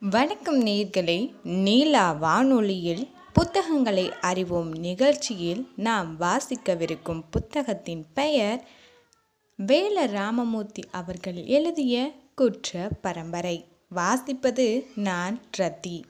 வணக்கம் நேர்களே நீலா வானொலியில் புத்தகங்களை அறிவோம் நிகழ்ச்சியில் நாம் வாசிக்கவிருக்கும் புத்தகத்தின் பெயர் வேல ராமமூர்த்தி அவர்கள் எழுதிய குற்ற பரம்பரை. வாசிப்பது நான் ரத்தி.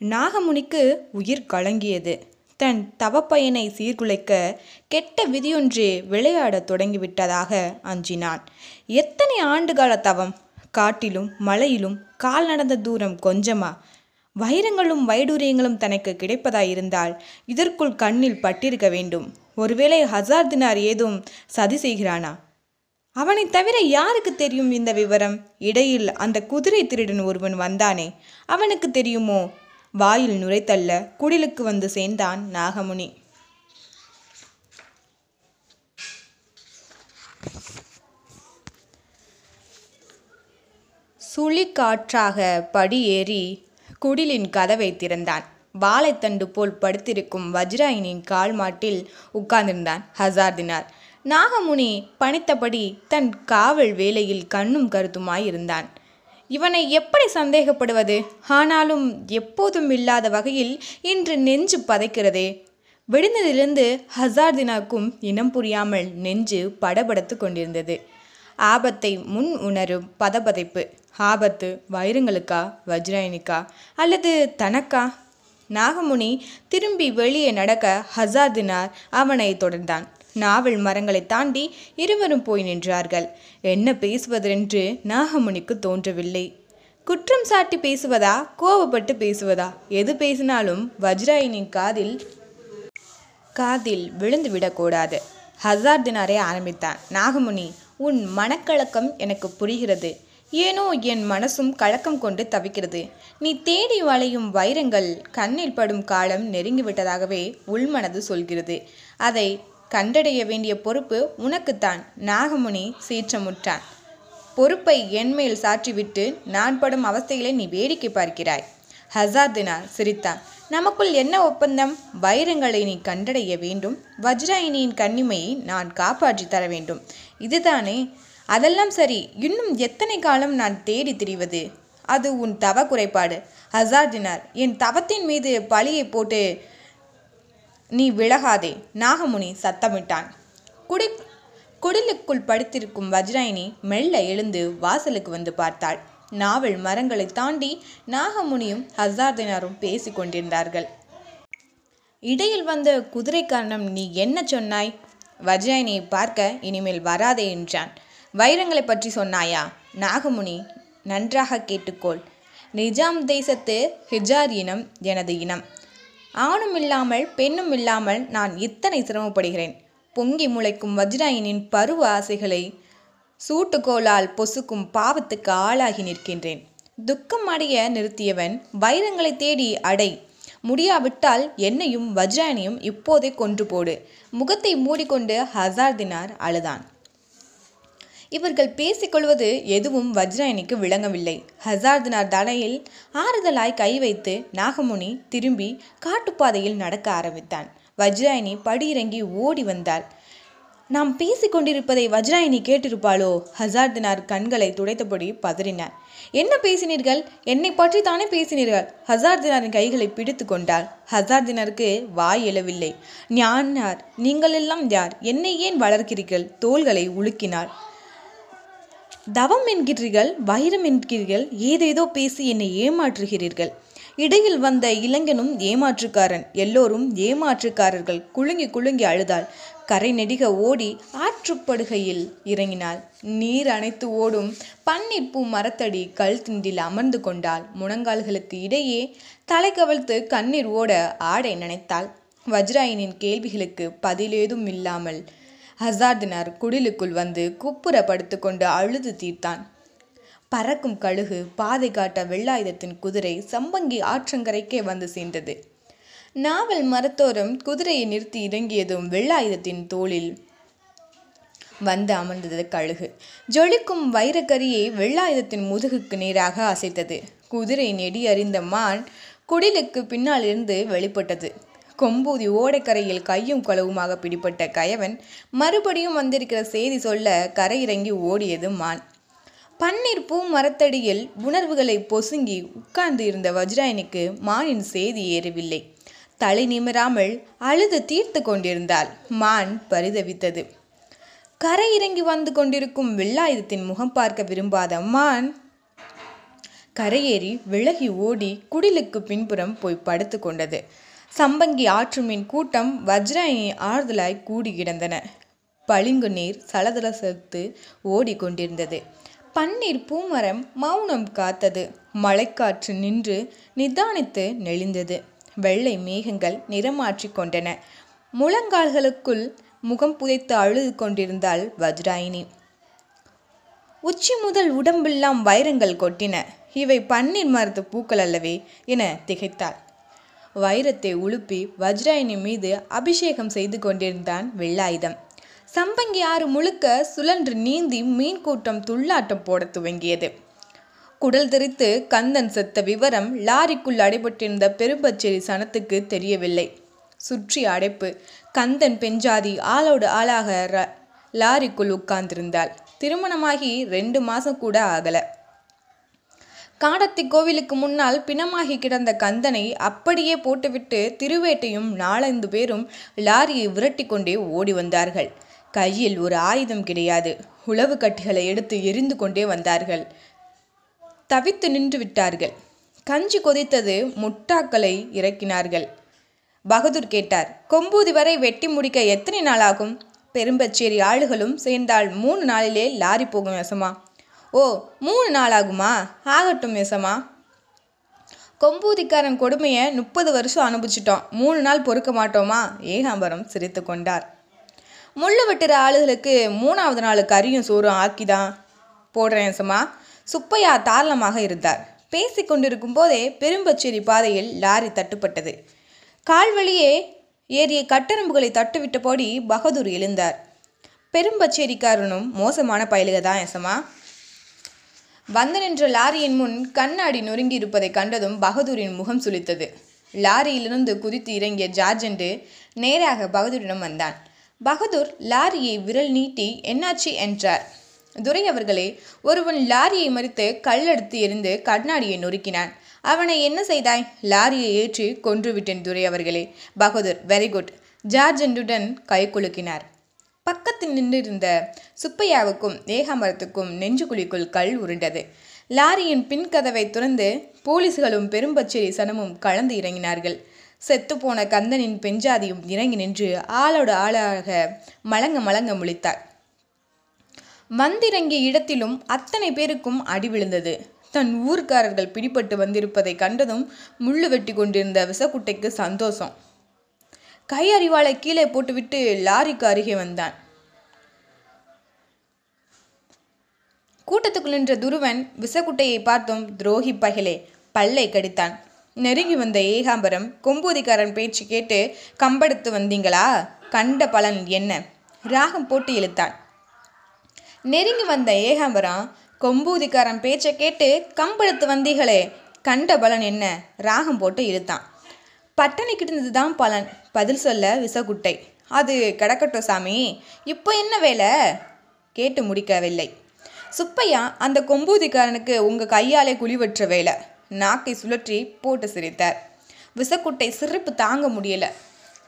நாகமுனிக்கு உயிர் கலங்கியது. தன் தவப்பயனை சீர்குலைக்க கெட்ட விதியொன்று விளையாடத் தொடங்கிவிட்டதாக அஞ்சினான். எத்தனை ஆண்டுகால தவம்? காட்டிலும் மலையிலும் கால் நடந்த தூரம் கொஞ்சமா? வைரங்களும் வைடூரியங்களும் தனக்கு கிடைப்பதாயிருந்தால் இதற்குள் கண்ணில் பட்டிருக்க வேண்டும். ஒருவேளை ஹசார் தினார் ஏதும் சதி செய்கிறானா? அவனை தவிர யாருக்கு தெரியும் இந்த விவரம்? இடையில் அந்த குதிரை திருடன் ஒருவன் வந்தானே. அவனுக்கு தெரியுமோ? வாயில் நுரைத்தள்ள குடிலுக்கு வந்து சேர்ந்தான் நாகமுனி. சுழிக்காற்றாக படியேறி குடிலின் கதவை திறந்தான். வாழைத்தண்டு போல் படுத்திருக்கும் வஜ்ராயினின் கால் மாட்டில் உட்கார்ந்திருந்தான் ஹசார்தினார். நாகமுனி பணித்தபடி தன் காவல் வேலையில் கண்ணும் கருத்துமாய் இருந்தான். இவனை எப்படி சந்தேகப்படுவது? ஆனாலும் எப்போதும் இல்லாத வகையில் இன்று நெஞ்சு பதைக்கிறதே. விழுந்ததிலிருந்து ஹசார்தினாக்கும் இனம் புரியாமல் நெஞ்சு படபடத்து கொண்டிருந்தது. ஆபத்தை முன் உணரும் பதபதைப்பு. ஆபத்து வைரங்களுக்கா வஜ்ராயனிக்கா? அல்லது தனக்கா? நாகமுனி திரும்பி வெளியே நடக்க ஹசார்தினார் அவனை தொடர்ந்தான். நாவல் மரங்களை தாண்டி இருவரும் போய் நின்றார்கள். என்ன பேசுவதென்று நாகமுனிக்கு தோன்றவில்லை. குற்றம் சாட்டி பேசுவதா? கோபப்பட்டு பேசுவதா? எது பேசினாலும் வஜ்ராயினின் காதில் காதில் விழுந்து விடக்கூடாது ஹசார்தினாரே ஆரம்பித்தான். நாகமுனி உன் மனக்கலக்கம் எனக்கு புரிகிறது. ஏனோ என் மனசும் கலக்கம் கொண்டு தவிக்கிறது. நீ தேடி வளையும் வைரங்கள் கண்ணில் படும் காலம் நெருங்கிவிட்டதாகவே உள்மனது சொல்கிறது. அதை கண்டடைய வேண்டிய பொறுப்பு உனக்குத்தான். நாகமுனி சீற்றமுற்றான். பொறுப்பை என்மேல் சாற்றிவிட்டு நான் படும் அவஸ்தைகளை நீ வேடிக்கை பார்க்கிறாய். ஹசார்தினார் சிரித்தான். நமக்குள் என்ன ஒப்பந்தம்? வைரங்களை நீ கண்டடைய வேண்டும். வஜ்ராயினியின் கண்ணிமையை நான் காப்பாற்றி தர வேண்டும். இதுதானே அதெல்லாம் சரி. இன்னும் எத்தனை காலம் நான் தேடி திரிவது? அது உன் தவ குறைபாடு. ஹசார்டினார் என் தவத்தின் மீது பழியை போட்டு நீ விலகாதே. நாகமுனி சத்தமிட்டான். குடி குடிலுக்குள் படுத்திருக்கும் வஜ்ராயினி மெல்ல எழுந்து வாசலுக்கு வந்து பார்த்தாள். நாவல் மரங்களை தாண்டி நாகமுனியும் ஹசார்தினாரும் பேசிக் கொண்டிருந்தார்கள். இடையில் வந்த குதிரைக்காரனம் நீ என்ன சொன்னாய்? வஜ்ராயினியை பார்க்க இனிமேல் வராதே என்றான். வைரங்களை பற்றி சொன்னாயா? நாகமுனி நன்றாக கேட்டுக்கொள். நிஜாம் தேசத்து ஹிஜார் இனம் எனது இனம். ஆணும் இல்லாமல் பெண்ணும் இல்லாமல் நான் இத்தனை சிரமப்படுகிறேன். பொங்கி முளைக்கும் வஜ்ராயினின் பருவ ஆசைகளை சூட்டுக்கோளால் பொசுக்கும் பாவத்துக்கு ஆளாகி நிற்கின்றேன். துக்கம் அடைய நிறுத்தியவன் வைரங்களை தேடி அடை. முடியாவிட்டால் என்னையும் வஜ்ராயனையும் இப்போதே கொன்று போடு. முகத்தை மூடிக்கொண்டு ஹசார்தினார் அழுதான். இவர்கள் பேசிக்கொள்வது எதுவும் வஜ்ராயனிக்கு விளங்கவில்லை. ஹசார்தினார் தலையில் ஆறுதலாய் கை வைத்து நாகமுனி திரும்பி காட்டுப்பாதையில் நடக்க ஆரம்பித்தான். வஜ்ராயனி படியிறங்கி ஓடி வந்தாள். நாம் பேசிக்கொண்டிருப்பதை வஜ்ராயினி கேட்டிருப்பாளோ? ஹசார்தினார் கண்களை துடைத்தபடி பதறினார். என்ன பேசினீர்கள்? என்னை பற்றி தானே பேசினீர்கள்? ஹசார்தினாரின் கைகளை பிடித்து கொண்டார் ஹசார்தினாருக்கு வாய் எழவில்லை. ஞானார் நீங்களெல்லாம் யார்? என்னை ஏன் வளர்க்கிறீர்கள்? தோள்களை உலுக்கினார் தவம் என்கிறீர்கள் வைரம் என்கிறீர்கள் ஏதேதோ பேசி என்னை ஏமாற்றுகிறீர்கள். இடையில் வந்த இளைஞனும் ஏமாற்றுக்காரன். எல்லோரும் ஏமாற்றுக்காரர்கள். குலுங்கி குலுங்கி அழுதாள். கரை நெடிக ஓடி ஆற்றுப்படுகையில் இறங்கினாள். நீர் அணைத்து ஓடும் பன்னீர் பூ மரத்தடி கல் திண்டில் அமர்ந்து கொண்டாள். முழங்கால்களுக்கு இடையே தலை கவிழ்த்து கண்ணீர் ஓட ஆடை நினைத்தாள். வஜ்ராயினின் கேள்விகளுக்கு பதிலேதும் இல்லாமல் ஹசார்டினார் குடிலுக்குள் வந்து குப்புற படுத்துக்கொண்டு அழுது தீர்த்தான். பறக்கும் கழுகு பாதை காட்ட வெள்ளாயுதத்தின் குதிரை சம்பங்கி ஆற்றங்கரைக்கே வந்து சேர்ந்தது நாவல் மரத்தோரம் குதிரையை நிறுத்தி இறங்கியதும் வெள்ளாயுதத்தின் தோளில் வந்து அமர்ந்தது கழுகு. ஜொலிக்கும் வைரக்கரியை வெள்ளாயுதத்தின் முதுகுக்கு நேராக அசைத்தது. குதிரை நெடி அறிந்த மான் குடிலுக்கு பின்னால் இருந்து வெளிப்பட்டது. கொம்பூதி ஓடைக்கரையில் கையும் களவுமாக பிடிப்பட்ட கயவன் மறுபடியும் வந்திருக்கிற செய்தி சொல்ல கரையிறங்கி ஓடியது மான். பன்னீர் பூ மரத்தடியில் உணர்வுகளை பொசுங்கி உட்கார்ந்து இருந்த வஜ்ராயனுக்கு மானின் செய்தி ஏறவில்லை. தலை நிமிராமல் அழுது தீர்த்து கொண்டிருந்தாள். மான் பரிதவித்தது. கரை இறங்கி வந்து கொண்டிருக்கும் வெள்ளாயுதத்தின் முகம் பார்க்க விரும்பாத மான் கரையேறி விலகி ஓடி குடிலுக்கு பின்புறம் போய் படுத்து கொண்டது. சம்பங்கி ஆற்றுமின் கூட்டம் வஜ்ராயினி ஆறுதலாய் கூடி கிடந்தன. பளிங்கு நீர் சலதலசத்து ஓடிக்கொண்டிருந்தது பன்னீர் பூமரம் மௌனம் காத்தது. மழைக்காற்று நின்று நிதானித்து நெளிந்தது. வெள்ளை மேகங்கள் நிறமாற்றி கொண்டன. முழங்கால்களுக்குள் முகம் புதைத்து அழுது கொண்டிருந்தாள் வஜ்ராயினி. உச்சி முதல் உடம்பெல்லாம் வைரங்கள் கொட்டின. இவை பன்னீர் மரத்து பூக்கள் அல்லவே என திகைத்தாள். வைரத்தை உழுப்பி வஜ்ராயினி மீது அபிஷேகம் செய்து கொண்டிருந்தான் வெள்ளாயுதம். சம்பங்கி ஆறு முழுக்க சுழன்று நீந்தி மீன் கூட்டம் துள்ளாட்டம் போடத் துவங்கியது. குடல் தெரித்து கந்தன் செத்த விவரம் லாரிக்குள் அடைபட்டிருந்த பெரும்பச்சேரி சனத்துக்கு தெரியவில்லை. சுற்றி அடைப்பு. கந்தன் பெஞ்சாதி ஆளோடு ஆளாக ர லாரிக்குள் உட்கார்ந்திருந்தாள். திருமணமாகி ரெண்டு மாசம் கூட ஆகலை. காடத்தி கோவிலுக்கு முன்னால் பிணமாகி கிடந்த கந்தனை அப்படியே போட்டுவிட்டு திருவேட்டையும் நாலந்து பேரும் லாரியை விரட்டி கொண்டே ஓடி வந்தார்கள். கையில் ஒரு ஆயுதம் கிடையாது. உளவு கட்டிகளை எடுத்து எரிந்து கொண்டே வந்தார்கள். தவித்து நின்று விட்டார்கள். கஞ்சி கொதித்தது முட்டாக்களை இறக்கினார்கள். பகதூர் கேட்டார் கொம்பூதி வரை வெட்டி முடிக்க எத்தனை நாளாகும்? பெரும்பச்சேரி ஆளுகளும் சேர்ந்தால் மூணு நாளிலே லாரி போகும் வசமா ஓ மூணு நாள் ஆகுமா ஆகட்டும் யசமா. கொம்பூதிக்காரன் கொடுமையை முப்பது வருஷம் அனுபவிச்சிட்டோம் மூணு நாள் பொறுக்க மாட்டோமா? ஏகாம்பரம் சிரித்து கொண்டார். முள்ளு வெட்டுற ஆளுகளுக்கு மூணாவது நாள் கறியும் சோறும் ஆக்கிதான் போடுறேன் யசமா. சுப்பையா தாராளமாக இருந்தார். பேசி கொண்டிருக்கும் போதே பெரும்பச்சேரி பாதையில் லாரி தட்டுப்பட்டது. கால்வழியே ஏறிய கட்டெரும்புகளை தட்டுவிட்டபடி பகதூர் எழுந்தார். பெரும்பச்சேரிக்காரனும் மோசமான பயலுக தான் எசமா வந்து நின்ற லாரியின் முன் கண்ணாடி நொறுங்கி இருப்பதை கண்டதும் பகதூரின் முகம் சுளித்தது. லாரியிலிருந்து குதித்து இறங்கிய ஜார்ஜெண்டு நேராக பகதூரிடம் வந்தான். பகதூர் லாரியை விரல் நீட்டி என்னாச்சு? என்றார். துரை அவர்களே ஒருவன் லாரியை மறித்து கல்லெடுத்து எறிந்து கண்ணாடியை நொறுக்கினான். அவனை என்ன செய்தாய்? லாரியை ஏற்றி கொன்று விட்டேன் துரை அவர்களே. பகதூர் வெரி குட். ஜார்ஜெண்டுடன் கை குலுக்கினார். பக்கத்தில் நின்றிருந்த சுப்பையாவுக்கும் ஏகாம்பரத்துக்கும் நெஞ்சுக்குழிக்குள் கல் உருண்டது. லாரியின் பின்கதவை துறந்து போலீஸ்களும் பெரும்பச்சேரி சனமும் கலந்து இறங்கினார்கள். செத்துப்போன கந்தனின் பெஞ்சாதியும் இறங்கி நின்று ஆளோடு ஆளாக மலங்க மலங்க முழித்தார். வந்திறங்கிய இடத்திலும் அத்தனை பேருக்கும் அடி விழுந்தது. தன் ஊர்க்காரர்கள் பிடிபட்டு வந்திருப்பதை கண்டதும் முள்ளு வெட்டி கொண்டிருந்த விசக்குட்டைக்கு சந்தோஷம். கை அறிவாளை கீழே போட்டுவிட்டு லாரிக்கு அருகே வந்தான். கூட்டத்துக்குள் நின்ற துருவன் விசக்குட்டையை பார்த்தும் துரோகி பகலே பல்லை கடித்தான். நெருங்கி வந்த ஏகாம்பரம் கொம்பூதிக்காரன் பேச்சு கேட்டு கம்பெடுத்து வந்தீங்களா? கண்ட பலன் என்ன? ராகம் போட்டு இழுத்தான். நெருங்கி வந்த ஏகாம்பரம் கொம்பூதிக்காரன் பேச்சை கேட்டு கம்பெடுத்து வந்தீங்களே கண்ட பலன் என்ன? ராகம் போட்டு இழுத்தான். பட்டணி கிடந்தது தான் பலன். பதில் சொல்ல விசகுட்டை. அது கிடக்கட்டும் சாமி இப்போ என்ன வேலை? கேட்டு முடிக்கவில்லை. சுப்பையா அந்த கொம்பூதிக்காரனுக்கு உங்கள் கையாலே குழிவற்ற வேலை. நாக்கை சுழற்றி போட்டு சிரித்தார். விசக்குட்டை சிரிப்பு தாங்க முடியல.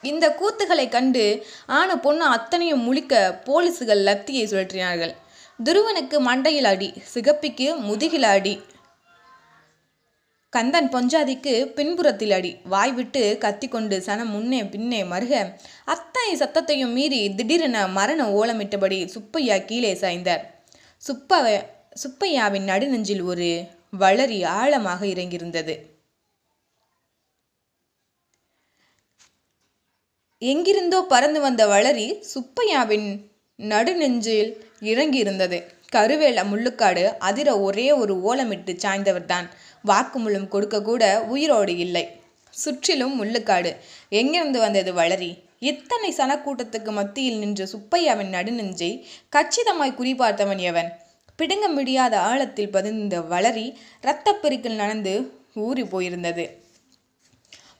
இந்த கூத்துகளை கண்டு ஆன பொண்ணு அத்தனையும் முழிக்க போலீசுகள் லத்தியை சுழற்றினார்கள். துருவனுக்கு மண்டையில் அடி சிகப்பிக்கு முதுகில் அடி கந்தன் பொஞ்சாதிக்கு பின்புறத்தில் அடி. வாய் விட்டு கத்திக்கொண்டு சனம் முன்னே பின்னே மருக அத்தனை சத்தத்தையும் மீறி திடீரென மரண ஓலமிட்டபடி சுப்பையா கீழே சாய்ந்தார். சுப்ப சுப்பையாவின் நடுநெஞ்சில் ஒரு வளரி ஆழமாக இறங்கியிருந்தது. எங்கிருந்தோ பறந்து வந்த வளரி சுப்பையாவின் நடுநெஞ்சில் இறங்கியிருந்தது. கருவேல முள்ளுக்காடு அதிர ஒரே ஒரு ஓலமிட்டு சாய்ந்தவர்தான். வாக்குமூலம் கொடுக்க கூட உயிரோடு இல்லை. சுற்றிலும் முள்ளுக்காடு. எங்கிருந்து வந்தது வளரி? இத்தனை சனக்கூட்டத்துக்கு மத்தியில் நின்ற சுப்பையாவின் நடுநெஞ்சை கச்சிதமாய் குறிபார்த்தவன் எவன்? பிடுங்க முடியாத ஆழத்தில் பதிந்த வளரி இரத்தப்பெருக்கில் நடந்து ஊறி போயிருந்தது.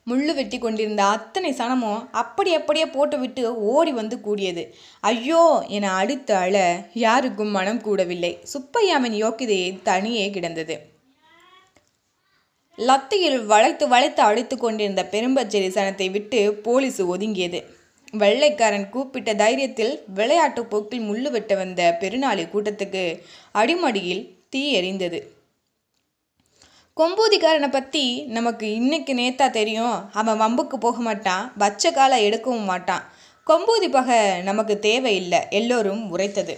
முள்ளு வெட்டி கொண்டிருந்த அத்தனை சனமும் அப்படி அப்படியே போட்டுவிட்டு ஓடி வந்து கூடியது. ஐயோ என அடித்து அழ யாருக்கும் மனம் கூடவில்லை. சுப்பையாவின் யோக்கியதையை தனியே கிடந்தது. லத்தியில் வளைத்து வளைத்து அடித்து கொண்டிருந்த பெரும்பச்சேரி சனத்தை விட்டு போலீஸ் ஒதுங்கியது. வெள்ளைக்காரன் கூப்பிட்ட தைரியத்தில் விளையாட்டு போக்கில் முள்ளு வெட்ட வந்த பெருநாளி கூட்டத்துக்கு அடிமடியில் தீ எரிந்தது கொம்பூதிக்காரனை பற்றி நமக்கு இன்னைக்கு நேத்தா தெரியும். அவன் வம்புக்கு போக மாட்டான் வச்ச காலை எடுக்கவும் மாட்டான். கொம்பூதி பகை நமக்கு தேவையில்லை எல்லோரும் உரைத்தது.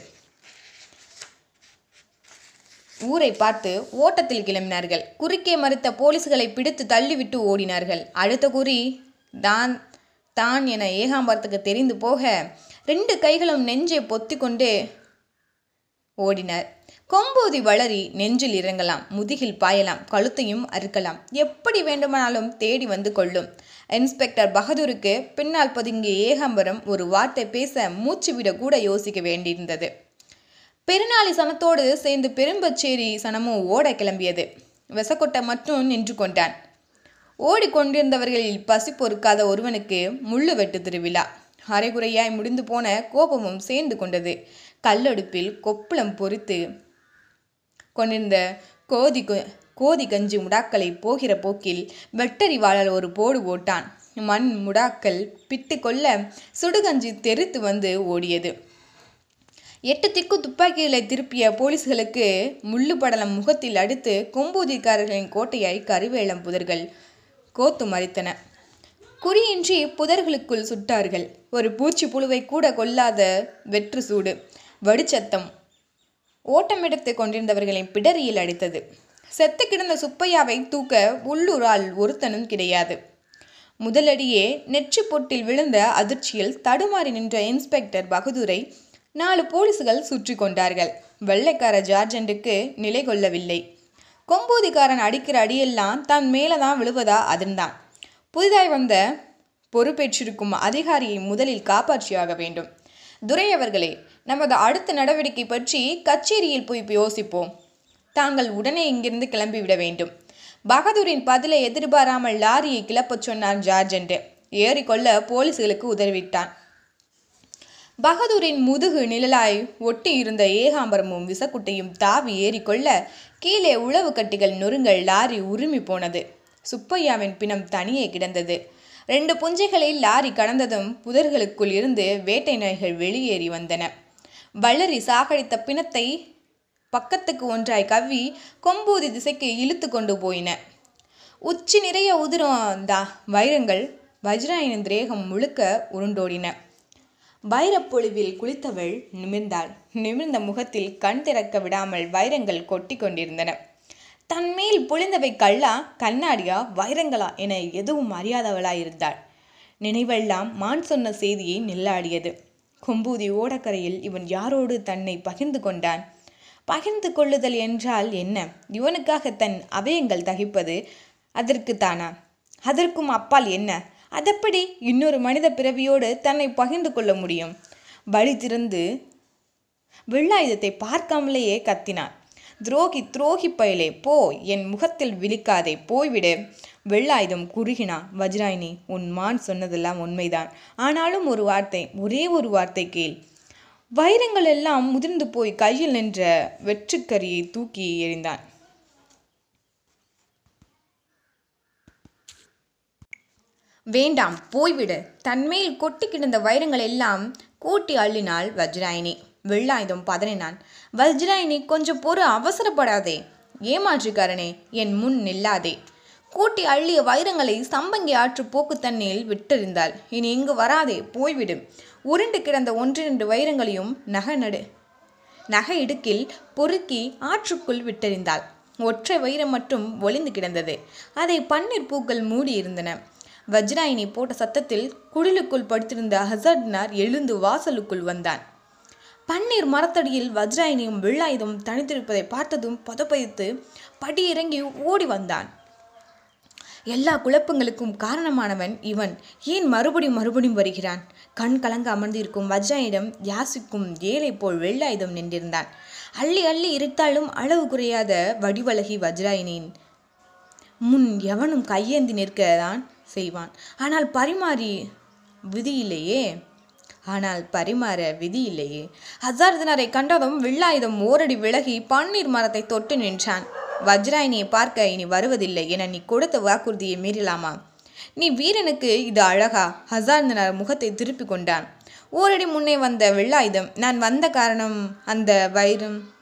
ஊரை பார்த்து ஓட்டத்தில் கிளம்பினார்கள். குறுக்கே மறுத்த போலீஸ்களை பிடித்து தள்ளிவிட்டு ஓடினார்கள். அடுத்த குறி தான் தான் என ஏகாம்பரத்துக்கு தெரிந்து போக ரெண்டு கைகளும் நெஞ்சை பொத்தி கொண்டு ஓடினர். கொம்பூதி வளரி நெஞ்சில் இறங்கலாம் முதுகில் பாயலாம் கழுத்தையும் அறுக்கலாம். எப்படி வேண்டுமானாலும் தேடி வந்து கொள்ளும். இன்ஸ்பெக்டர் பகதூருக்கு பின்னால் பதுங்கிய ஏகாம்பரம் ஒரு வார்த்தை பேச மூச்சுவிட கூட யோசிக்க வேண்டியிருந்தது. பெருநாளி சனத்தோடு சேர்ந்து பெரும்பச்சேரி சனமும் ஓட கிளம்பியது. விசக்கொட்டை மட்டும் நின்று கொண்டான். ஓடிக்கொண்டிருந்தவர்களில் பசி பொறுக்காத ஒருவனுக்கு முள்ளு வெட்டு திருவிழா. அரைகுறையாய் முடிந்து போன கோபமும் சேர்ந்து கொண்டது. கல்லடுப்பில் கொப்பளம் பொறித்து கொண்டிருந்த கோதி கோதி கஞ்சி முடாக்களை போகிற போக்கில் வெட்டறிவாளர் ஒரு போடு போட்டான். மண் முடாக்கள் பிட்டு கொள்ள சுடுகஞ்சி தெருத்து வந்து ஓடியது. எட்டு திக்கு துப்பாக்கிகளை திருப்பிய போலீஸ்களுக்கு முள்ளு படலம் முகத்தில் அடித்து கொம்பூதிக்காரர்களின் கோட்டையாய் கருவேலம் புதர்கள் கோத்து மறித்தன. குறியின்றி புதர்களுக்குள் சுட்டார்கள். ஒரு பூச்சி புழுவை கூட கொல்லாத வெற்று சூடு. வடிச்சத்தம். ஓட்டமெடுத்து கொண்டிருந்தவர்களின் பிடரியில் அடித்தது. செத்து கிடந்த சுப்பையாவை தூக்க உள்ளூரால் ஒருத்தனும் கிடையாது. முதலடியே நெற்றி பொட்டில் விழுந்த அதிர்ச்சியில் தடுமாறி நின்ற இன்ஸ்பெக்டர் பகதூரை நாலு போலீசுகள் சுற்றி கொண்டார்கள். வெள்ளைக்கார ஜார்ஜண்டுக்கு நிலை கொள்ளவில்லை. கொம்பூதிக்காரன் அடிக்கிற அடியெல்லாம் தன் மேலே தான் விழுவதா அதிர்ந்தான். புதிதாய் வந்த பொறுப்பேற்றிருக்கும் அதிகாரியை முதலில் காப்பாற்றியாக வேண்டும். துரையவர்களே நமது அடுத்த நடவடிக்கை பற்றி கச்சேரியில் போய் யோசிப்போம். தாங்கள் உடனே இங்கிருந்து கிளம்பிவிட வேண்டும். பகதூரின் பதிலை எதிர்பாராமல் லாரியை கிளப்பச் சொன்னான் ஜார்ஜென்ட் ஏறிக்கொள்ள போலீஸ்களுக்கு உதவிட்டான் பகதூரின் முதுகு நிழலாய் ஒட்டி இருந்த ஏகாம்பரமும் விசக்குட்டையும் தாவி ஏறிக்கொள்ள கீழே உழவு கட்டிகள் நொறுங்கள் லாரி உருமி போனது. சுப்பையாவின் பிணம் தனியே கிடந்தது. ரெண்டு புஞ்சைகளில் லாரி கடந்ததும் புதர்களுக்குள் இருந்து வேட்டை நாய்கள் வெளியேறி வந்தன. வளரி சாகடித்த பிணத்தை பக்கத்துக்கு ஒன்றாய் கவ்வி கொம்பூதி திசைக்கு இழுத்து கொண்டு போயின. உச்சி நிறைய உதிரம் தா வைரங்கள் வஜ்ராயனின் திரேகம் முழுக்க உருண்டோடின. வைரப்பொழிவில் குளித்தவள் நிமிர்ந்தாள். நிமிர்ந்த முகத்தில் கண் திறக்க விடாமல் வைரங்கள் கொட்டி கொண்டிருந்தன. தன்மேல் பொழிந்தவை கல்லா கண்ணாடியா வைரங்களா என எதுவும் அறியாதவளாயிருந்தாள். நினைவெல்லாம் மான் சொன்ன செய்தியை நில்லாடியது. கொம்பூதி ஓடக்கரையில் இவன் யாரோடு தன்னை பகிர்ந்து கொண்டான்? பகிர்ந்து கொள்ளுதல் என்றால் என்ன? இவனுக்காக தன் அவயங்கள் தகிப்பது அதற்கு தானா? அதற்கும் அப்பால் என்ன? அதெப்படி இன்னொரு மனித பிறவியோடு தன்னை பகிர்ந்து கொள்ள முடியும். வழி திறந்து வெள்ளாயுதத்தை பார்க்காமலேயே கத்தினான். துரோகி துரோகி பயலே போ என் முகத்தில் விழிக்காதே போய்விடு. வெள்ளாயுதம் குறுகினா வஜ்ராயினி உன் மான் சொன்னதெல்லாம் உண்மைதான். ஆனாலும் ஒரு வார்த்தை ஒரே ஒரு வார்த்தை கேள் வைரங்கள் எல்லாம் முதிர்ந்து போய் கையில் நின்ற வெற்றுக்கரியை தூக்கி எறிந்தான். வேண்டாம் போய்விடு. தன்மேல் கொட்டி கிடந்த வைரங்கள் எல்லாம் கூட்டி அள்ளினாள் வஜ்ராயினி வெள்ளாயுதம் பதறினான். வஜ்ராயினி கொஞ்சம் பொறு அவசரப்படாதே. ஏமாற்றுக்காரனே என் முன் நில்லாதே. கூட்டி அள்ளிய வைரங்களை சம்பங்கி ஆற்று போக்கு தண்ணியில் விட்டெறிந்தாள். இனி இங்கு வராதே போய்விடும் உருண்டு கிடந்த ஒன்றிரண்டு வைரங்களையும் நகை நடு நகை இடுக்கில் பொறுக்கி ஆற்றுக்குள் விட்டெறிந்தாள். ஒற்றை வைரம் மட்டும் ஒளிந்து கிடந்தது. அதை பன்னீர் பூக்கள் மூடியிருந்தன. வஜ்ராயினி போட்ட சத்தத்தில் குடிலுக்குள் படுத்திருந்த ஹசர்ட்னார் எழுந்து வாசலுக்குள் வந்தான். பன்னீர் மரத்தடியில் வஜ்ராயினியும் வெள்ளாயுதம் தனித்திருப்பதை பார்த்ததும் பதப்பதித்து படியிறங்கி ஓடி வந்தான். எல்லா குழப்பங்களுக்கும் காரணமானவன் இவன். ஏன் மறுபடியும் மறுபடியும் வருகிறான்? கண் கலங்க அமர்ந்திருக்கும் வஜ்ராயிடம் யாசிக்கும் ஏழை போல் வெள்ளாயுதம் நின்றிருந்தான். அள்ளி அள்ளி இருத்தாலும் அளவு குறையாத வடிவழகி வஜ்ராயினின் முன் எவனும் கையேந்தி நிற்கதான் செய்வான். ஆனால் பரிமாறி விதி இல்லையே ஆனால் பரிமாற விதி இல்லையே ஹசார்தனரை கண்டதும் வில்லாயுதம் ஓரடி விலகி பன்னீர் மரத்தை தொட்டு நின்றான். வஜ்ராயினியை பார்க்க இனி வருவதில்லை என நீ கொடுத்த வாக்குறுதியை மீறலாமா? நீ வீரனுக்கு இது அழகா? ஹசார்ந்தனர் முகத்தை திருப்பி கொண்டான். ஓரடி முன்னே வந்த வெள்ளாயுதம். நான் வந்த காரணம் அந்த வைரம்.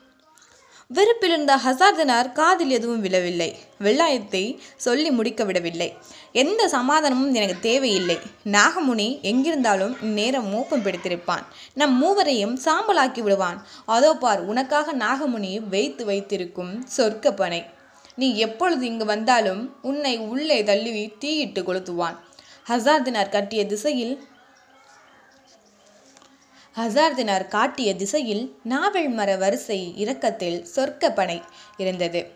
வெறுப்பிலிருந்த ஹசார்தனார் காதில் எதுவும் விழவில்லை. வெள்ளாயத்தை சொல்லி முடிக்க விடவில்லை. எந்த சமாதானமும் எனக்கு தேவையில்லை. நாகமுனி எங்கிருந்தாலும் இந்நேரம் மோப்பம் பிடித்திருப்பான். நம் மூவரையும் சாம்பலாக்கி விடுவான். அதோ பார் உனக்காக நாகமுனி வைத்து வைத்திருக்கும் சொர்க்க பனை நீ எப்பொழுது இங்கு வந்தாலும் உன்னை உள்ளே தள்ளி தீயிட்டு கொளுத்துவான். ஹசார்தினார் கட்டிய திசையில் ஹசார்தினார் காட்டிய திசையில் நாவல் மர வரிசை இறக்கத்தில் சொர்க்கப்பனை இருந்தது.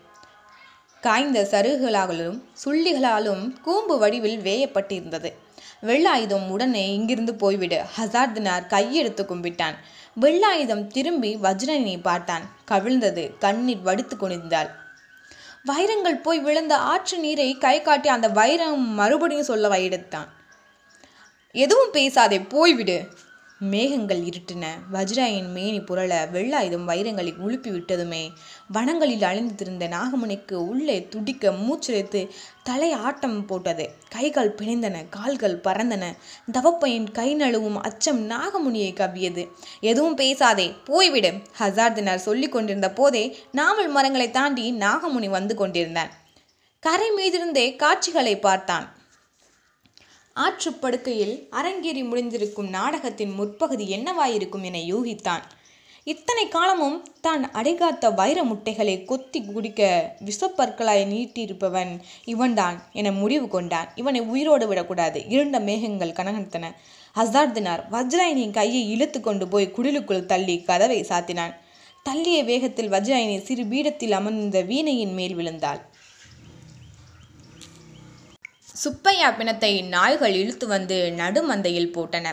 காய்ந்த சருகுகளாலும் சுள்ளிகளாலும் கூம்பு வடிவில் வேயப்பட்டிருந்தது. வெள்ளாயுதம் உடனே இங்கிருந்து போய்விடு. ஹசார்தினார் கையெடுத்து கும்பிட்டான். வெள்ளாயுதம் திரும்பி வஜ்ரனை பார்த்தான். கவிழ்ந்தது கண்ணீர் வடித்து குனிந்தாள். வைரங்கள் போய் விழுந்த ஆற்று நீரை கை காட்டி அந்த வைரம் மறுபடியும் சொல்ல எடுத்தான். எதுவும் பேசாதே போய்விடு. மேகங்கள் இருட்டின. வஜ்ராயின் மேனி புரள வெள்ளாயுதம் வைரங்களை உழுப்பி விட்டதுமே வனங்களில் அழிந்திருந்த நாகமணிக்கு உள்ளே துடிக்க மூச்சிழைத்து தலை ஆட்டம் போட்டது. கைகள் பிணைந்தன கால்கள் பறந்தன. தவப்பையின் கை நழுவும் அச்சம் நாகமுனியை கவ்வியது. எதுவும் பேசாதே போய்விடு ஹசார்தினார் சொல்லி கொண்டிருந்த போதே நாவல் மரங்களை தாண்டி நாகமுனி வந்து கொண்டிருந்தான். கரை மீதிருந்தே காட்சிகளை பார்த்தான். ஆற்றுப்படுக்கையில் அரங்கேறி முடிந்திருக்கும் நாடகத்தின் முற்பகுதி என்னவாயிருக்கும் என யூகித்தான். இத்தனை காலமும் தான் அடைகாத்த வைர முட்டைகளை கொத்தி குடிக்க விசப்பற்களாய் நீட்டியிருப்பவன் இவன்தான் என முடிவு கொண்டான். இவனை உயிரோடு விடக்கூடாது. இருண்ட மேகங்கள் கனகத்தன. ஹசார்தினார் வஜ்ராயினின் கையை இழுத்து கொண்டு போய் குடிலுக்குள் தள்ளி கதவை சாத்தினான். தள்ளிய வேகத்தில் வஜ்ராயினி சிறு பீடத்தில் அமர்ந்த வீணையின் மேல் விழுந்தாள். சுப்பையா பிணத்தை நாய்கள் இழுத்து வந்து நடுமந்தையில் போட்டன.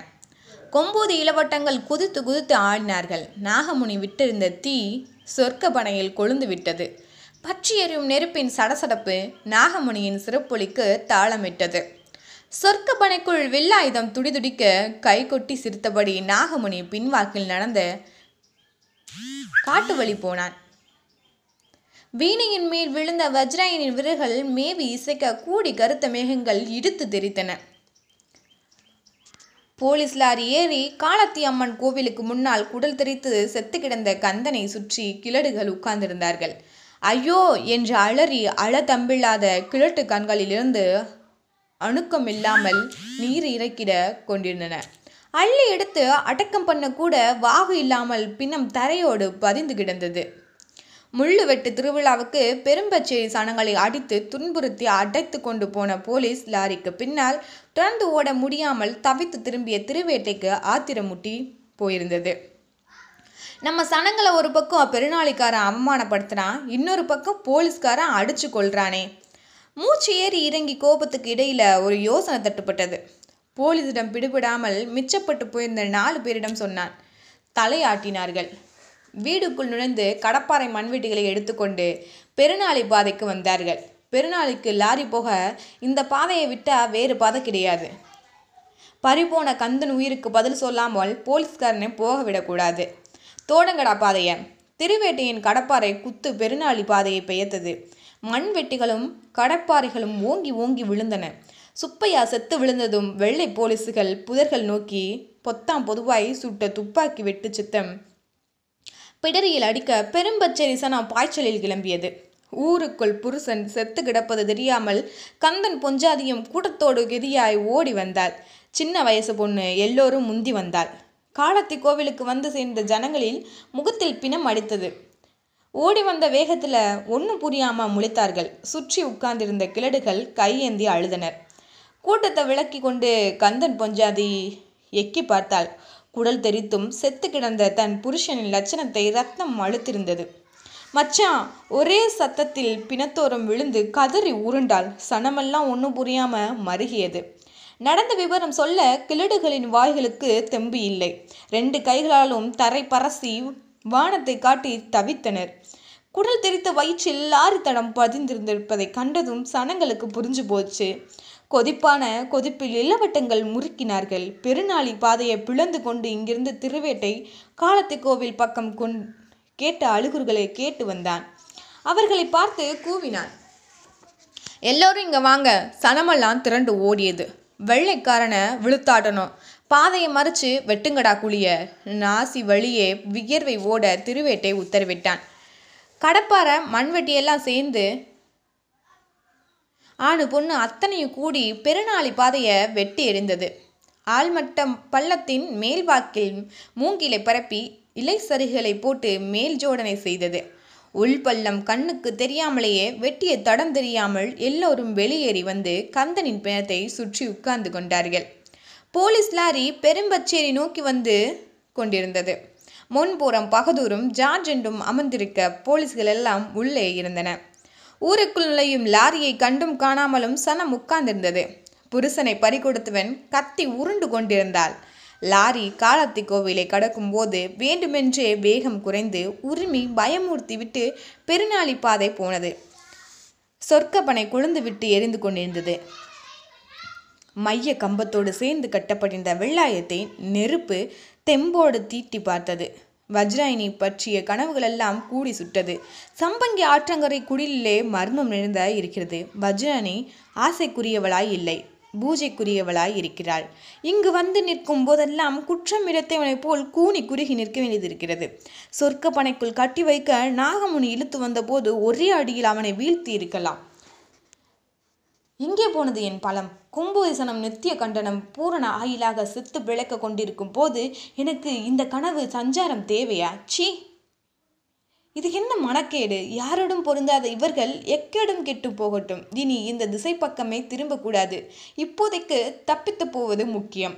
கொம்பூதி இளவட்டங்கள் குதித்து குதித்து ஆடினார்கள். நாகமுனி விட்டிருந்த தீ சொர்க்க பனையில் கொழுந்து விட்டது. பற்றி எறியும் நெருப்பின் சடசடப்பு நாகமுனியின் சிறப்பொலிக்கு தாளமிட்டது. சொர்க்க பனைக்குள் வெள்ளாயுதம் துடிதுடிக்க கை கொட்டி சிரித்தபடி நாகமுனி பின்வாக்கில் நடந்த காட்டு வழி போனான். வீணையின் மேல் விழுந்த வஜ்ராயனின் விரல்கள் மேவி இசைக்க கூடி கருத்த மேகங்கள் இடித்து தெரித்தன. போலீஸ் லாரி ஏறி காலத்தி அம்மன் கோவிலுக்கு முன்னால் குடல் தெரித்து செத்து கிடந்த கந்தனை சுற்றி கிழடுகள் உட்கார்ந்திருந்தார்கள். ஐயோ! என்று அலறி அழ தம்பில்லாத கிழட்டு கண்களிலிருந்து அணுக்கம் இல்லாமல் நீர் இறக்கிட கொண்டிருந்தன. அள்ளி எடுத்து அடக்கம் பண்ண கூட வாகு இல்லாமல் பின்னம் தரையோடு பதிந்து கிடந்தது. முள்ளு வெட்டு திருவிழாவுக்கு பெரும்பச்சேரி சனங்களை அடித்து துன்புறுத்தி அடைத்து கொண்டு போன போலீஸ் லாரிக்கு பின்னால் தொடர்ந்து ஓட முடியாமல் தவித்து திரும்பிய திருவேட்டைக்கு ஆத்திரமுட்டி போயிருந்தது. நம்ம சனங்களை ஒரு பக்கம் பெருநாளிக்காரன் அவமானப்படுத்துறான் இன்னொரு பக்கம் போலீஸ்காரன் அடிச்சு கொள்றானே மூச்சு ஏறி இறங்கி கோபத்துக்கு இடையில ஒரு யோசனை தட்டுப்பட்டது. போலீஸிடம் பிடிபடாமல் மிச்சப்பட்டு போயிருந்த நாலு பேரிடம் சொன்னான் தலையாட்டினார்கள். வீடுக்குள் நுழைந்து கடப்பாறை மண்வெட்டிகளை எடுத்துக்கொண்டு பெருநாளி பாதைக்கு வந்தார்கள். பெருநாளிக்கு லாரி போக இந்த பாதையை விட்டால் வேறு பாதை கிடையாது. பறிபோன கந்தன் உயிருக்கு பதில் சொல்லாமல் போலீஸ்காரனை போக விடக்கூடாது. தோடங்கடா பாதையை. திருவேட்டையின் கடப்பாறை குத்து பெருநாளி பாதையை பெயர்த்தது. மண்வெட்டிகளும் கடப்பாறைகளும் ஓங்கி ஓங்கி விழுந்தன. சுப்பையா செத்து விழுந்ததும் வெள்ளை போலீஸுகள் புதர்கள் நோக்கி பொத்தாம் பொதுவாய் சுட்ட துப்பாக்கி வெட்டு சித்தம் பிடரியில் அடிக்க பெரும்பச்சை சனம் பாய்ச்சலில் கிளம்பியது. ஊருக்குள் புருஷன் செத்து கிடப்பது தெரியாமல் கந்தன் பொஞ்சாதியும் கூட்டத்தோடு கெதியாய் ஓடி வந்தாள். சின்ன வயசு பொண்ணு எல்லோரும் முந்தி வந்தாள். காலத்தி கோவிலுக்கு வந்து சேர்ந்த ஜனங்களில் முகத்தில் பிணம் அடித்தது. ஓடி வந்த வேகத்தில் ஒன்றும் புரியாமல் முழித்தார்கள் சுற்றி உட்கார்ந்திருந்த கிழடுகள் கையேந்தி அழுதனர். கூட்டத்தை விளக்கி கொண்டு கந்தன் பொஞ்சாதி எக்கி பார்த்தாள். குடல் தெரித்தும் செத்து கிடந்த தன் புருஷனின் லட்சணத்தை ரத்னம் அழுத்திருந்தது. மச்சான் ஒரே சத்தத்தில் பிணத்தோரம் விழுந்து கதறி உருண்டாள் சனமெல்லாம் ஒன்றும் புரியாம மருகியது. நடந்த விவரம் சொல்ல கிழடுகளின் வாய்களுக்கு தெம்பு இல்லை. ரெண்டு கைகளாலும் தரை பரசி வானத்தை காட்டி தவித்தனர். குடல் தெரித்த வயிற்றில் லாரி தடம் பதிந்திருந்திருப்பதை கண்டதும் சனங்களுக்கு புரிஞ்சு போச்சு. கொதிப்பான கொதிப்பில் இளவட்டங்கள் முறுக்கினார்கள். பெருநாளி பாதையை பிளந்து கொண்டு இங்கிருந்து திருவேட்டை காலத்து கோவில் பக்கம் கொண் கேட்ட அழுகுர்களை கேட்டு வந்தான். அவர்களை பார்த்து கூவினான். எல்லோரும் இங்கே வாங்க. சனமெல்லாம் திரண்டு ஓடியது. வெள்ளைக்காரனை விழுத்தாட்டணும் பாதையை மறைச்சு வெட்டுங்கடா குழிய. நாசி வழியே வியர்வை ஓட திருவேட்டை உத்தரவிட்டான். கடப்பாறை மண்வெட்டியெல்லாம் சேர்ந்து ஆணு பொண்ணு அத்தனையும் கூடி பெருநாளி பாதையை வெட்டி எறிந்தது. ஆழ்மட்டம் பள்ளத்தின் மேல்வாக்கில் மூங்கிலை பரப்பி இலை சருகுகளை போட்டு மேல் ஜோடனை செய்தது. உள்பள்ளம் கண்ணுக்கு தெரியாமலேயே வெட்டிய தடம் தெரியாமல் எல்லோரும் வெளியேறி வந்து கந்தனின் பிணத்தை சுற்றி உட்கார்ந்து கொண்டார்கள். போலீஸ் லாரி பெரும்பச்சேரி நோக்கி வந்து கொண்டிருந்தது. முன்புறம் பகதூரும் ஜார்ஜெண்டும் அமர்ந்திருக்க போலீஸ்கள் எல்லாம் உள்ளே இருந்தன ஊருக்குள் நுழையும் லாரியை கண்டும் காணாமலும் சனம் உட்கார்ந்திருந்தது. புருஷனை பறிகொடுத்தவன் கத்தி உருண்டு கொண்டிருந்தாள். லாரி காலத்தி கோவிலை கடக்கும்போது வேண்டுமென்றே வேகம் குறைந்து உரிமை பயமூர்த்தி விட்டு பெருநாளி பாதை போனது. சொர்க்கப்பனை கொழுந்து விட்டு எரிந்து கொண்டிருந்தது. மைய கம்பத்தோடு சேர்ந்து கட்டப்பட்டிருந்த வெள்ளாயத்தை நெருப்பு தெம்போடு தீட்டி பார்த்தது. வஜ்ராயினி பற்றிய கனவுகளெல்லாம் கூடி சுட்டது. சம்பங்கி ஆற்றங்கரை குடிலே மர்மம் நிறைந்த இருக்கிறது. வஜ்ராணி ஆசைக்குரியவளாய் இல்லை. பூஜைக்குரியவளாய் இருக்கிறாள். இங்கு வந்து நிற்கும் போதெல்லாம் குற்றம் இடத்தவனைப் போல் கூனி குறுகி நிற்க வேண்டியதிருக்கிறது சொர்க்க பனைக்குள் கட்டி வைக்க நாகமுனி இழுத்து வந்தபோது ஒரே அடியில் அவனை வீழ்த்தி இருக்கலாம். எங்கே போனது என் பலம். கும்புவிசனம் நித்திய கண்டனம் பூரண ஆயிலாக சித்து விளக்க கொண்டிருக்கும் போது எனக்கு இந்த கனவு சஞ்சாரம் தேவையா? சீ இது என்ன மனக்கேடு? யாரோடும் பொருந்தாத இவர்கள் எக்கேடும் கெட்டு போகட்டும். இனி இந்த திசை பக்கமே திரும்பக்கூடாது. இப்போதைக்கு தப்பித்து போவது முக்கியம்.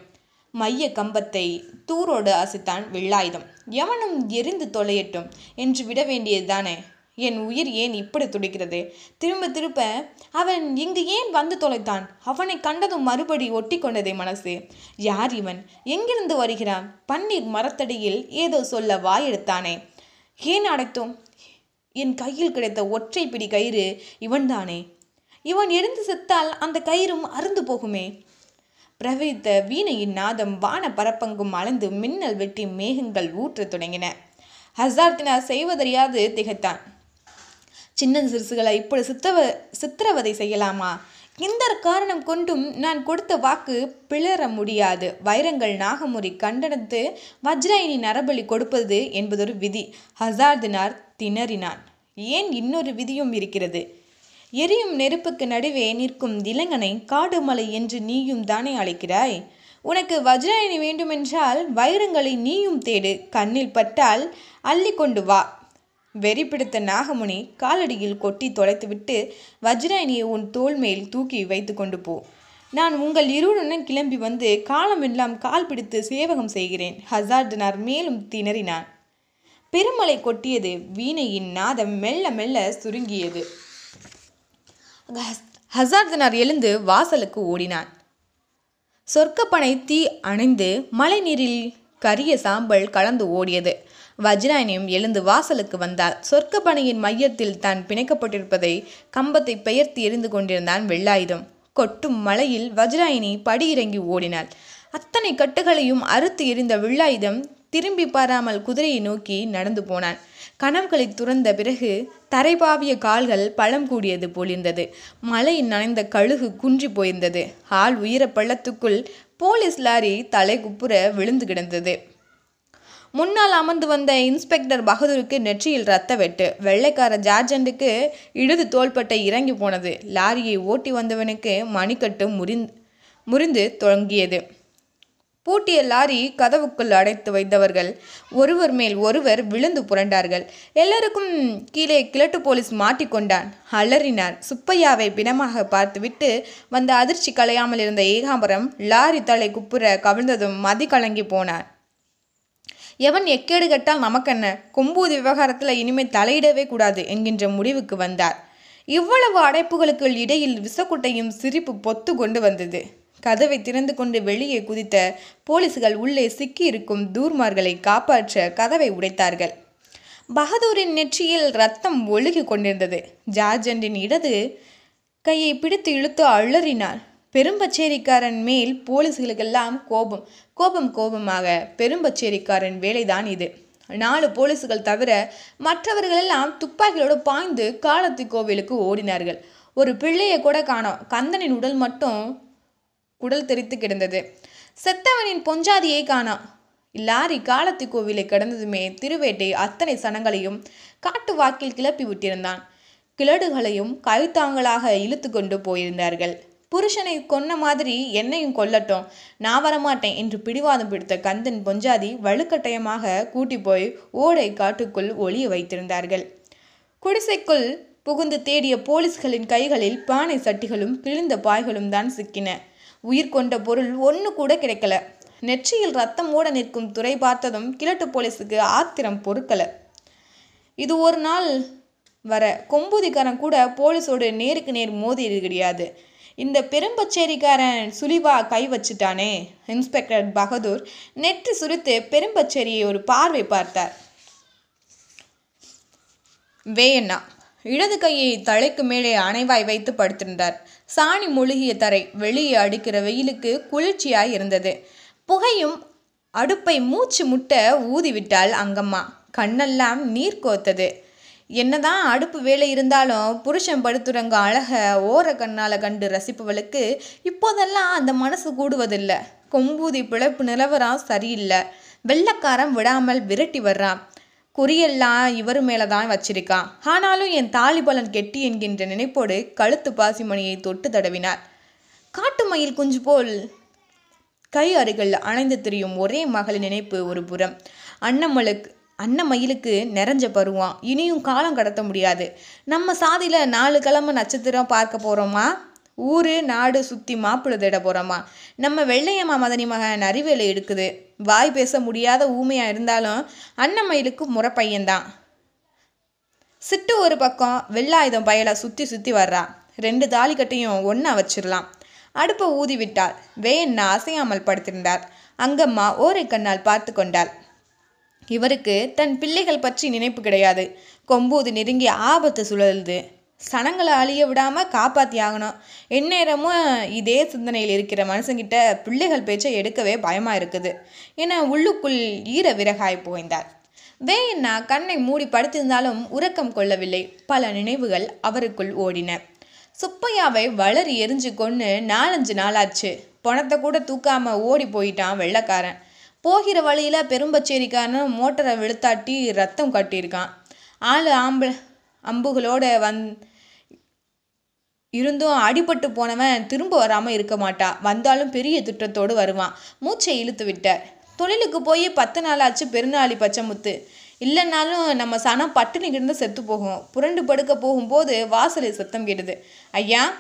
மைய கம்பத்தை தூரோடு அசைத்தான் வெள்ளாயுதம். எவனும் எரிந்து தொலையட்டும் என்று விட வேண்டியதுதானே? என் உயிர் ஏன் இப்படி துடிக்கிறது? திரும்ப திரும்ப அவன் இங்கு ஏன் வந்து தொலைத்தான்? அவனை கண்டதும் மறுபடி ஒட்டி கொண்டதே மனசு. யார் இவன்? எங்கிருந்து வருகிறான்? பன்னீர் மரத்தடியில் ஏதோ சொல்ல வாயெடுத்தானே. ஏன் அடைத்தோம்? என் கையில் கிடைத்த ஒற்றை பிடி கயிறு இவன்தானே? இவன் எழுந்து செத்தால் அந்த கயிறும் அருந்து போகுமே. பிரவித்த வீணையின் நாதம் வான பரப்பங்கும் அளந்து மின்னல் வெட்டி மேகங்கள் ஊற்றத் தொடங்கின. ஹசார்த்தினா செய்வதறியாது திகைத்தான். சின்ன சிறுசுகளை இப்படி சித்தவ சித்திரவதை செய்யலாமா? இந்த காரணம் கொண்டும் நான் கொடுத்த வாக்கு பிளற முடியாது. வைரங்கள் நாகமுறி கண்டனத்து வஜ்ராயினி நரபலி கொடுப்பது என்பதொரு விதி. ஹசார்தினார் திணறினான். ஏன் இன்னொரு விதியும் இருக்கிறது? எரியும் நெருப்புக்கு நடுவே நிற்கும் இளைஞனை காடுமலை என்று நீயும் தானே அழைக்கிறாய்? உனக்கு வஜ்ராயினி வேண்டுமென்றால் வைரங்களை நீயும் தேடு. கண்ணில் பட்டால் அள்ளி கொண்டு வா. வெறி பிடித்த நாகமுனி காலடியில் கொட்டி தொலைத்துவிட்டு வஜ்ராயினியை உன் தோல் மேல் தூக்கி வைத்து கொண்டு போ. நான் உங்கள் இருவருடன் கிளம்பி வந்து காலமெல்லாம் கால் பிடித்து சேவகம் செய்கிறேன் ஹசார்டனார் மேலும் திணறினான். பெருமலை கொட்டியது வீணையின் நாதம் மெல்ல மெல்ல சுருங்கியது. ஹசார்தனார் எழுந்து வாசலுக்கு ஓடினான். சொர்க்கப்பனை தீ அணைந்து மழை நீரில் கரிய சாம்பல் கலந்து ஓடியது. வஜ்ராயணியும் எழுந்து வாசலுக்கு வந்தாள் சொர்க்கப்பனையின் மையத்தில் தான் பிணைக்கப்பட்டிருப்பதை கம்பத்தை பெயர்த்து எரிந்து கொண்டிருந்தான் வெள்ளாயுதம். கொட்டும் மலையில் வஜ்ராயினி படியிறங்கி ஓடினாள். அத்தனை கட்டுகளையும் அறுத்து எரிந்த வெள்ளாயுதம் திரும்பி பாராமல் குதிரையை நோக்கி நடந்து போனான். கனவுகளை துறந்த பிறகு தரைபாவிய கால்கள் பழம் கூடியது போலிருந்தது. மலையில் நனைந்த கழுகு குன்றி போயிருந்தது. ஆள் உயர பள்ளத்துக்குள் போலீஸ் லாரி தலை குப்புற விழுந்து கிடந்தது. முன்னால் அமர்ந்து வந்த இன்ஸ்பெக்டர் பகதூருக்கு நெற்றியில் ரத்த வெட்டு. வெள்ளைக்கார ஜார்ஜண்டுக்கு இடது தோள்பட்டை இறங்கி போனது. லாரியை ஓட்டி வந்தவனுக்கு மணிக்கட்டு முறிந்து முறிந்து தொடங்கியது பூட்டிய லாரி கதவுக்குள் அடைத்து வைத்தவர்கள். ஒருவர் மேல் ஒருவர் விழுந்து புரண்டார்கள். எல்லாருக்கும் கீழே கிழட்டு போலீஸ் மாட்டிக்கொண்டான். அலறினார். சுப்பையாவை பிணமாக பார்த்துவிட்டு வந்த அதிர்ச்சி கலையாமல் இருந்த ஏகாம்பரம் லாரி தலை குப்புற கவிழ்ந்ததும் மதி கலங்கி போனார் எவன் எக்கேடு கட்டால் நமக்கென்ன? கொம்பூதி விவகாரத்தில் இனிமேல் தலையிடவே கூடாது என்கின்ற முடிவுக்கு வந்தார். இவ்வளவு அடைப்புகளுக்கு இடையில் விசக்குட்டையும் சிரிப்பு பொத்து கொண்டு வந்தது. கதவை திறந்து கொண்டு வெளியே குதித்த போலீசுகள் உள்ளே சிக்கியிருக்கும் தூர்மார்களை காப்பாற்ற கதவை உடைத்தார்கள். பகதூரின் நெற்றியில் ரத்தம் ஒழுகி கொண்டிருந்தது. ஜார்ஜண்டின் இடது கையை பிடித்து இழுத்து அழறினார் பெரும்பச்சேரிக்காரன் மேல் போலீஸ்களுக்கெல்லாம் கோபம். கோபம் கோபமாக பெரும்பச்சேரிக்காரன் வேலைதான் இது. நாலு போலீசுகள் தவிர மற்றவர்களெல்லாம் துப்பாக்கியோடு பாய்ந்து காலத்தி கோவிலுக்கு ஓடினார்கள். ஒரு பிள்ளையை கூட காணோம் கந்தனின் உடல் மட்டும் குடல் தெரித்து கிடந்தது. செத்தவனின் பொஞ்சாதியை காணோம் லாரி காலத்தி கோவிலை கடந்ததுமே திருவேட்டை அத்தனை சனங்களையும் காட்டு வாக்கில் கிளப்பி விட்டிருந்தான். கிழடுகளையும் கைத்தாங்களாக இழுத்து கொண்டு போயிருந்தார்கள். புருஷனை கொன்ன மாதிரி என்னையும் கொல்லட்டும். நான் வரமாட்டேன் என்று பிடிவாதம் பிடித்த கந்தன் பொஞ்சாதி வலுக்கட்டாயமாக கூட்டி போய் ஓடை காட்டுக்குள் ஒளிய வைத்திருந்தார்கள். குடிசைக்குள் புகுந்து தேடிய போலீஸ்களின் கைகளில் பானை சட்டிகளும் கிழிந்த பாய்களும் தான் சிக்கின. உயிர் கொண்ட பொருள் ஒன்று கூட கிடைக்கல. நெற்றியில் ரத்தம் ஓட நிற்கும் துறை பார்த்ததும் கிழட்டு போலீஸுக்கு ஆத்திரம் பொறுக்கல. இது ஒரு நாள் வர கொம்பூதிக்காரன் கூட போலீஸோடு நேருக்கு நேர் மோதி கிடையாது இந்த பெரும்பச்சேரிக்காரன் சுழிவா கை வச்சுட்டானே. இன்ஸ்பெக்டர் பகதூர் நெற்றி சுருத்து பெரும்பச்சேரியை ஒரு பார்வை பார்த்தார். வேயண்ணா இடது கையை தலைக்கு மேலே அணைவாய் வைத்து படுத்திருந்தார். சாணி மூழ்கிய தரை வெளியே அடிக்கிற வெயிலுக்கு குளிர்ச்சியாய் இருந்தது. புகையும் அடுப்பை மூச்சு முட்ட ஊதிவிட்டாள் அங்கம்மா. கண்ணெல்லாம் நீர் கோத்தது. என்னதான் அடுப்பு வேலை இருந்தாலும் புருஷன் படுத்துறங்க அழக ஓர கண்ணால கண்டு ரசிப்பவளுக்கு இப்போதெல்லாம் அந்த மனசு கூடுவதில்லை. கொம்பூதி பிழைப்பு நிலவரம் சரியில்லை. வெள்ளக்காரன் விடாமல் விரட்டி வர்றான். குறியெல்லாம் இவர் மேலே தான் வச்சிருக்கான். ஆனாலும் என் தாலிபலன் கெட்டி என்கின்ற நினைப்போடு கழுத்து பாசிமணியை தொட்டு தடவினார். காட்டு மயில் குஞ்சு போல் கை அருகில் அணைந்து திரியும் ஒரே மகளின் நினைப்பு ஒரு புறம். அன்னமலுக்கு அன்னமயிலுக்கு நிறைஞ்ச பருவம். இனியும் காலம் கடத்த முடியாது. நம்ம சாதியில் நாலு கிழமை நட்சத்திரம் பார்க்க போகிறோமா ஊர் நாடு சுற்றி மாப்பிள்ளை தேட போகிறோமா நம்ம வெள்ளையம்மா மதனி மகன் அறிவேலை எடுக்குது. வாய் பேச முடியாத ஊமையாக இருந்தாலும் அன்னமயிலுக்கு முறை பையன்தான். சிட்டு ஒரு பக்கம் வெள்ளாயுதம் பயலை சுற்றி சுற்றி வர்றா. ரெண்டு தாலிக்கட்டையும் ஒன்றா வச்சிடலாம் அடுப்பை ஊதி விட்டாள். வேயன்னா அசையாமல் படுத்திருந்தார் அங்கம்மா ஓரை கண்ணால் பார்த்து கொண்டாள். இவருக்கு தன் பிள்ளைகள் பற்றி நினைப்பு கிடையாது. கொம்பூது நெருங்கி ஆபத்து சுழலுது. சனங்களை அழிய விடாமல் காப்பாற்றி ஆகணும். எந்நேரமும் இதே சிந்தனையில் இருக்கிற மனுஷங்கிட்ட பிள்ளைகள் பேச்சை எடுக்கவே பயமாக இருக்குது. என உள்ளுக்குள் ஈர விறகாய் புகைந்தார். வேயண்ணா கண்ணை மூடி படுத்திருந்தாலும் உறக்கம் கொள்ளவில்லை. பல நினைவுகள் அவருக்குள் ஓடின. சுப்பையாவை வளரி எரிஞ்சு கொண்டு நாலஞ்சு நாளாச்சு. பணத்தை கூட தூக்காமல் ஓடி போயிட்டான் வெள்ளக்காரன். போகிற வழியில் பெரும்பச்சேரிக்காரன் மோட்டரை வெளுத்தாட்டி ரத்தம் கட்டியிருக்கான். ஆள் ஆம்பு அம்புகளோட வந் இருந்தும் அடிபட்டு போனவன் திரும்ப வராமல் இருக்க மாட்டா. வந்தாலும் பெரிய திட்டத்தோடு வருவான். மூச்சை இழுத்து விட்டார். தொழிலுக்கு போய் பத்து நாளாச்சு பெருநாளி பச்சைமுத்து. இல்லைன்னாலும் நம்ம சனம் பட்டுனி கிடந்து செத்து போகும். புரண்டு படுக்க போகும்போது வாசலில் சத்தம் கேட்டது. ஐயா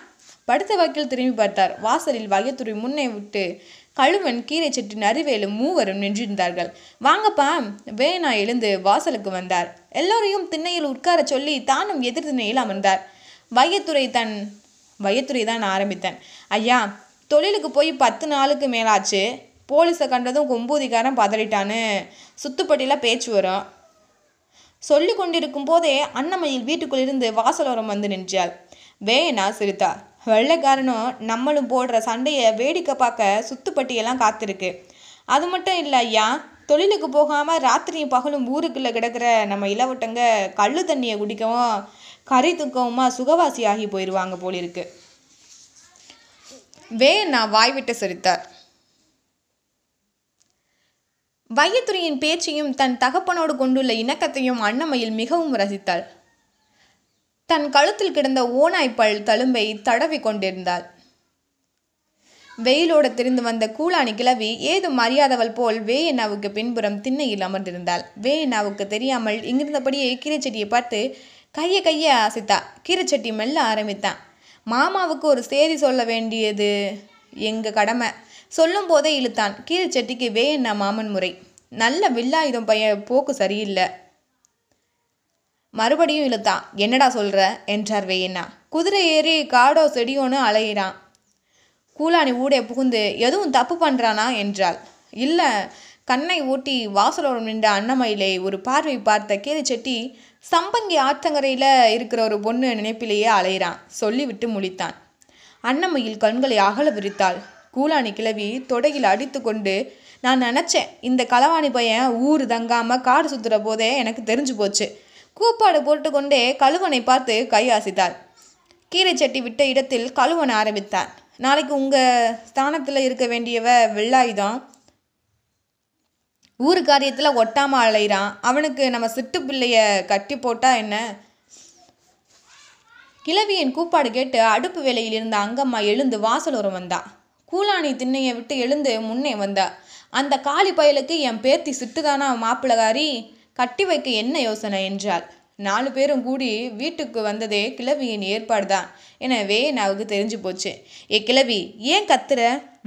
படுத்த வாக்கில் திரும்பி பார்த்தார். வாசலில் வகைத்துறை முன்னே விட்டு கழுவன் கீரை செட்டி நரிவேலு மூவரும் நின்றிருந்தார்கள். வாங்கப்பா. வேணா. எழுந்து வாசலுக்கு வந்தார். எல்லோரையும் திண்ணையில் உட்கார சொல்லி தானும் எதிர் திண்ணையில் அமர்ந்தார். வையத்துறை தன் வையத்துறை தான் ஆரம்பித்தேன். ஐயா தொழிலுக்கு போய் பத்து நாளுக்கு மேலாச்சு. போலீஸை கண்டதும் கொம்பூதிக்காரன் பதறிட்டான்னு சுத்துப்பட்டியில் பேச்சு வரும். சொல்லி கொண்டிருக்கும் போதே அன்னமையில் வீட்டுக்குள் இருந்து வாசலோரம் வந்து நின்றாள். வேணா சிரித்தார். வெள்ளைக்காரனும் நம்மளும் போடுற சண்டையை வேடிக்கை பார்க்க சுத்துப்பட்டியெல்லாம் காத்திருக்கு. அது மட்டும் இல்லை ஐயா தொழிலுக்கு போகாமல் ராத்திரியும் பகலும் ஊருக்குள்ளே கிடக்கிற நம்ம இளவட்டங்க கள்ளு தண்ணியை குடிக்கவும் கறி தூக்கவுமா சுகவாசி ஆகி போயிடுவாங்க போலிருக்கு. வே நான் வாய்விட்டு சிரித்தார். வையத்துறையின் பேச்சையும் தன் தகப்பனோடு கொண்டுள்ள இணக்கத்தையும் அன்னமையில் மிகவும் ரசித்தாள். தன் கழுத்தில் கிடந்த ஓநாய்ப்பல் தழும்பை தடவி கொண்டிருந்தாள். வெயிலோட திரிந்து வந்த கூலாணி கிழவி ஏதும் மரியாதவள் போல் வேயண்ணாவுக்கு பின்புறம் திண்ணையில் அமர்ந்திருந்தாள். வேயண்ணாவுக்கு தெரியாமல் இங்கிருந்தபடியே கீரைச்செடியை பார்த்து கையை கையை அசைத்தா. கீரைச்சட்டி மெல்ல ஆரம்பித்தான். மாமாவுக்கு ஒரு செய்தி சொல்ல வேண்டியது? எங்கள் கடமை. சொல்லும் போதே இழுத்தான். கீரைச்சட்டிக்கு வேயண்ணா மாமன் முறை. நல்ல வில்லாயுதம் பைய போக்கு சரியில்லை. மறுபடியும் இழுத்தான் என்னடா சொல்ற? என்றார் வேயண்ணா குதிரை ஏறி காடோ செடியோன்னு அலையிறான். கூலாணி ஊடே புகுந்து எதுவும் தப்பு பண்ணுறானா என்றாள். இல்லை கண்ணை ஊட்டி வாசலோரம் நின்ற அன்னமயிலை ஒரு பார்வை பார்த்த கேலிச்செட்டி சம்பங்கி ஆற்றங்கரையில் இருக்கிற ஒரு பொண்ணு நினைப்பிலேயே அலையிறான் சொல்லிவிட்டு முழித்தான். அன்னமையில் கண்களை அகல விரித்தாள். கூலாணி கிழவி தொடையில் அடித்து கொண்டு நான் நினச்சேன் இந்த களவாணி பையன் ஊர் தங்காமல் காடு சுற்றுற போதே எனக்கு தெரிஞ்சு போச்சு. கூப்பாடு போட்டுக்கொண்டே கழுவனை பார்த்து கையாசித்தார். கீரை சட்டி விட்ட இடத்தில் கழுவன ஆரம்பித்தான் நாளைக்கு உங்கள் ஸ்தானத்தில் இருக்க வேண்டியவ வெள்ளாயுதம் ஊர் காரியத்தில் ஒட்டாம அலைகிறான் அவனுக்கு நம்ம சிட்டு பிள்ளைய கட்டி போட்டா என்ன? கிழவியின் கூப்பாடு கேட்டு அடுப்பு வேலையில் இருந்த அங்கம்மா எழுந்து வாசலோரம் வந்தா. கூலாணி திண்ணையை விட்டு எழுந்து முன்னே வந்தா. அந்த காளி பயலுக்கு என் பேத்தி சிட்டுதானா மாப்பிள்ளகாரி கட்டி வைக்க என்ன யோசனை என்றாள். நாலு பேரும் கூடி வீட்டுக்கு வந்ததே கிழவியின் ஏற்பாடு தான் எனவே நாவுக்கு தெரிஞ்சு போச்சு. ஏ கிழவி ஏன் கத்துற?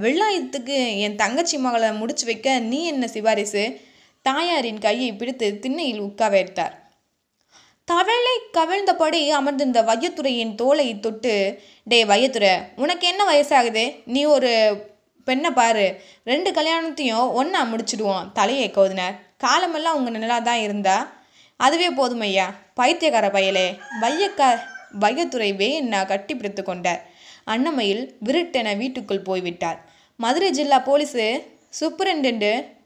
வெள்ளாயத்துக்கு என் தங்கச்சி மகளை முடிச்சு வைக்க நீ என்ன சிபாரிசு? தாயாரின் கையை பிடித்து திண்ணையில் உட்கா வைத்தார். தவளை கவிழ்ந்தபடி அமர்ந்திருந்த வையத்துறையின் தோலை தொட்டு டே வையத்துறை உனக்கு என்ன வயசாகுது? நீ ஒரு பெண்ணை பாரு. ரெண்டு கல்யாணத்தையும் ஒன்றா முடிச்சிடுவோம். தலையை கவுதினார். காலமெல்லாம் உங்கள் நிழலாக தான் இருந்தா? அதுவே போதும் ஐயா. பைத்தியக்கார பயலே. வையக்கா வையத்துறை வேண்ணா கட்டி பிடித்து கொண்டார். அன்னமையில் விருட்டென வீட்டுக்குள் போய்விட்டார். மதுரை ஜில்லா போலீஸு சூப்பரண்டென்ட்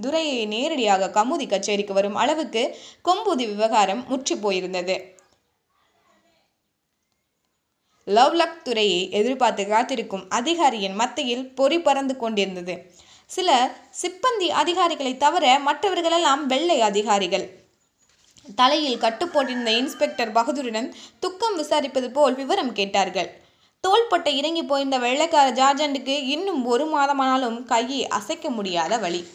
துரையை நேரடியாக கமுதி கச்சேரிக்கு வரும் அளவுக்கு கொம்புதி விவகாரம் முற்றி போயிருந்தது. லவ்லக் துறையை எதிர்பார்த்து காத்திருக்கும் அதிகாரியின் மத்தியில் பொறி பறந்து கொண்டிருந்தது. சில சிப்பந்தி அதிகாரிகளை தவிர மற்றவர்களெல்லாம் வெள்ளை அதிகாரிகள். தலையில் கட்டு போட்டிருந்த இன்ஸ்பெக்டர் பகதூரிடம் துக்கம் விசாரிப்பது போல் விவரம் கேட்டார்கள். தோள்பட்டை இறங்கி போயிருந்த வெள்ளைக்கார ஜார்ஜண்டுக்கு இன்னும் ஒரு மாதமானாலும் கையை அசைக்க முடியாத வழி.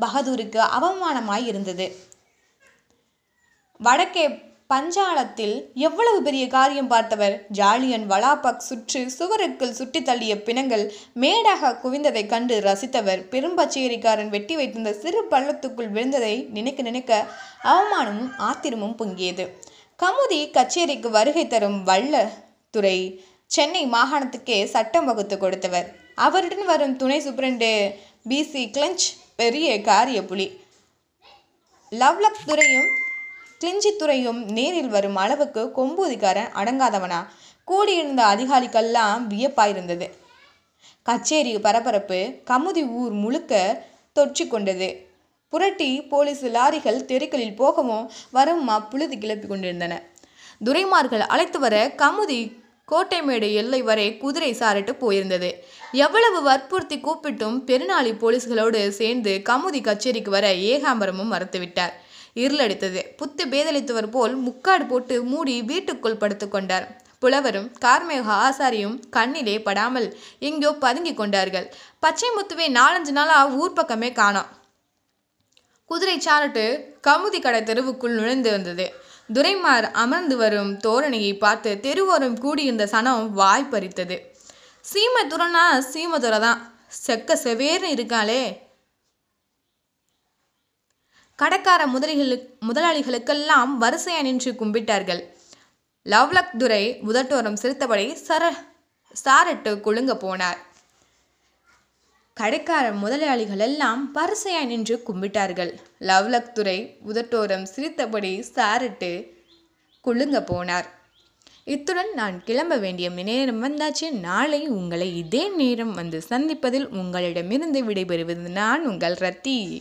பகதூருக்கு அவமானமாய் இருந்தது. வடக்கே பஞ்சாலத்தில் எவ்வளவு பெரிய காரியம் பார்த்தவர்? ஜாலியன் வலாபக் சுற்று சுவருக்குள் சுட்டி தள்ளிய பிணங்கள் மேடாக குவிந்ததைக் கண்டு ரசித்தவர். பெரும்பச்சேரிக்காரன் வெட்டி வைத்திருந்த சிறு பள்ளத்துக்குள் விழுந்ததை நினைக்க நினைக்க அவமானமும் ஆத்திரமும் பொங்கியது. கமுதி கச்சேரிக்கு வருகை தரும் வல்ல துறை சென்னை மாகாணத்துக்கே சட்டம் வகுத்து கொடுத்தவர். அவருடன் வரும் துணை சூப்பரண்டு பிசி கிளஞ்ச் பெரிய காரிய புலி லவ்லக் துறையும் கிளிஞ்சி துறையும் நேரில் வரும் அளவுக்கு கொம்பூதிக்காரன் அடங்காதவனா? கூடியிருந்த அதிகாரிக்கெல்லாம் வியப்பாயிருந்தது. கச்சேரி பரபரப்பு கமுதி ஊர் முழுக்க தொற்றி கொண்டது. புரட்டி போலீஸ் லாரிகள் தெருக்களில் போகவும் வரவுமா புழுதி கிளப்பி கொண்டிருந்தன. துரைமார்கள் அழைத்து வர கமுதி கோட்டைமேடு எல்லை வரை குதிரை சாரிட்டு போயிருந்தது. எவ்வளவு வற்புறுத்தி கூப்பிட்டும் பெருநாளி போலீஸ்களோடு சேர்ந்து கமுதி கச்சேரிக்கு வர ஏகாம்பரமும் மறுத்துவிட்டார். இருளடித்தது. புத்து பேதலித்தவர் போல் முக்காடு போட்டு மூடி வீட்டுக்குள் படுத்துக்கொண்டார் புலவரும் கார்மேக ஆசாரியும் கண்ணிலே படாமல் எங்கேயோ பதுங்கி கொண்டார்கள். பச்சை முத்துவே நாலஞ்சு நாளா ஊர் பக்கமே காணோம். குதிரை சாரட்டு கமுதி கடை தெருவுக்குள் நுழைந்து வந்தது. துரைமார் அமர்ந்து வரும் தோரணையை பார்த்து தெருவோரம் கூடியிருந்த சனம் வாய் பறித்தது. சீமை துறனா சீமை தான் செக்க செவேர்னு இருக்காளே. கடைக்கார முதலிகளுக்கு முதலாளிகளுக்கெல்லாம் வரிசையா நின்று கும்பிட்டார்கள். லவ்லக் துரை உதட்டோரம் சிரித்தபடி சர சாரட்டு குலுங்க போனார். கடைக்கார முதலாளிகள் எல்லாம் வரிசையாய் நின்று கும்பிட்டார்கள். லவ்லக் துரை உதட்டோரம் சிரித்தபடி சாரிட்டு குழுங்க போனார். இத்துடன் நான் கிளம்ப வேண்டிய நேரம் வந்தாச்சு. நாளை உங்களை இதே நேரம் வந்து சந்திப்பதில் உங்களிடமிருந்து விடைபெறுவது நான் உங்கள் ரத்தி.